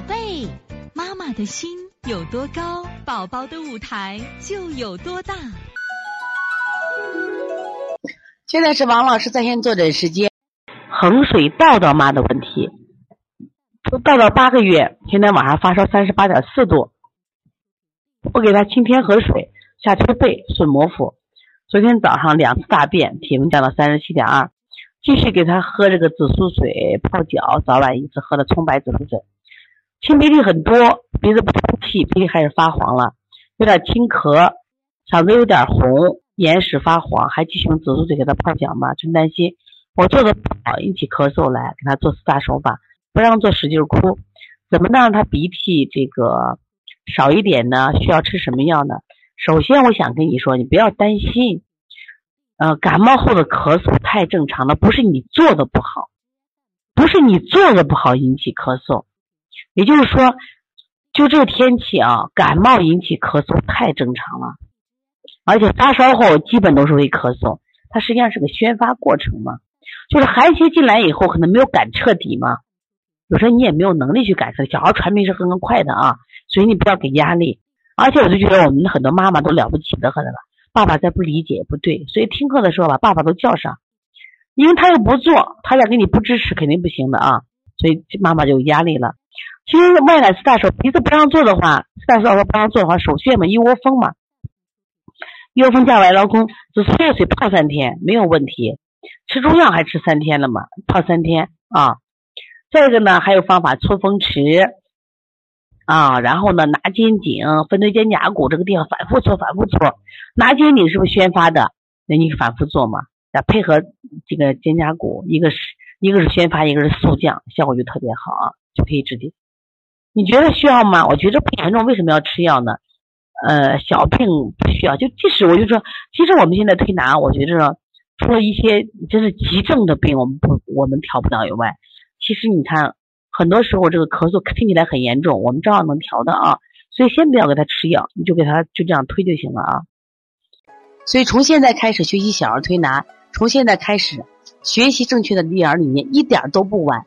宝贝，妈妈的心有多高，宝宝的舞台就有多大。现在是王老师在线坐诊时间。衡水道道妈的问题，道道八个月，现在晚上发烧三十八点四度，我给他清天河水，下推背，顺摩腹。昨天早上两次大便，体温降到三十七点二，继续给他喝这个紫苏水泡脚，早晚一次喝的葱白紫苏水。清鼻涕很多，鼻子不通气，鼻涕开始发黄了，有点清咳，嗓子有点红，眼屎发黄，还继续用紫苏水给他泡脚吗？真担心，我做的不好，引起咳嗽来，给他做四大手法，不让做使劲哭，怎么能让他鼻涕这个少一点呢？需要吃什么药呢？首先，我想跟你说，你不要担心，呃，感冒后的咳嗽太正常了，不是你做的不好，不是你做的不好引起咳嗽。也就是说，就这个天气啊，感冒引起咳嗽太正常了，而且发烧后基本都是会咳嗽，它实际上是个宣发过程嘛，就是寒邪进来以后可能没有赶彻底嘛，有时候你也没有能力去赶彻，小孩传病是很快的啊，所以你不要给压力，而且我就觉得我们很多妈妈都了不起的很了，爸爸再不理解也不对，所以听课的时候把爸爸都叫上，因为他又不做，他要给你不支持肯定不行的啊，所以妈妈就有压力了。其实外感四大手，鼻子不让做的话，四大手不让做的话，手穴嘛，一窝蜂嘛，一窝蜂加外劳宫，就是热水泡三天没有问题，吃中药还吃三天了嘛，泡三天啊。再一个呢，还有方法搓风池啊，然后呢拿肩颈、分对肩胛骨这个地方反复搓，反复搓。拿肩颈是不是宣发的？那你反复做嘛，再配合这个肩胛骨，一个是一个是宣发，一个是速降，效果就特别好啊。就可以治的，你觉得需要吗？我觉得不严重，为什么要吃药呢？呃，小病不需要。就即使我就说，其实我们现在推拿，我觉着除了一些真是急症的病，我们不我们调不了以外，其实你看，很多时候这个咳嗽听起来很严重，我们照样能调的啊。所以先不要给他吃药，你就给他就这样推就行了啊。所以从现在开始学习小儿推拿，从现在开始学习正确的育儿理念，一点都不晚。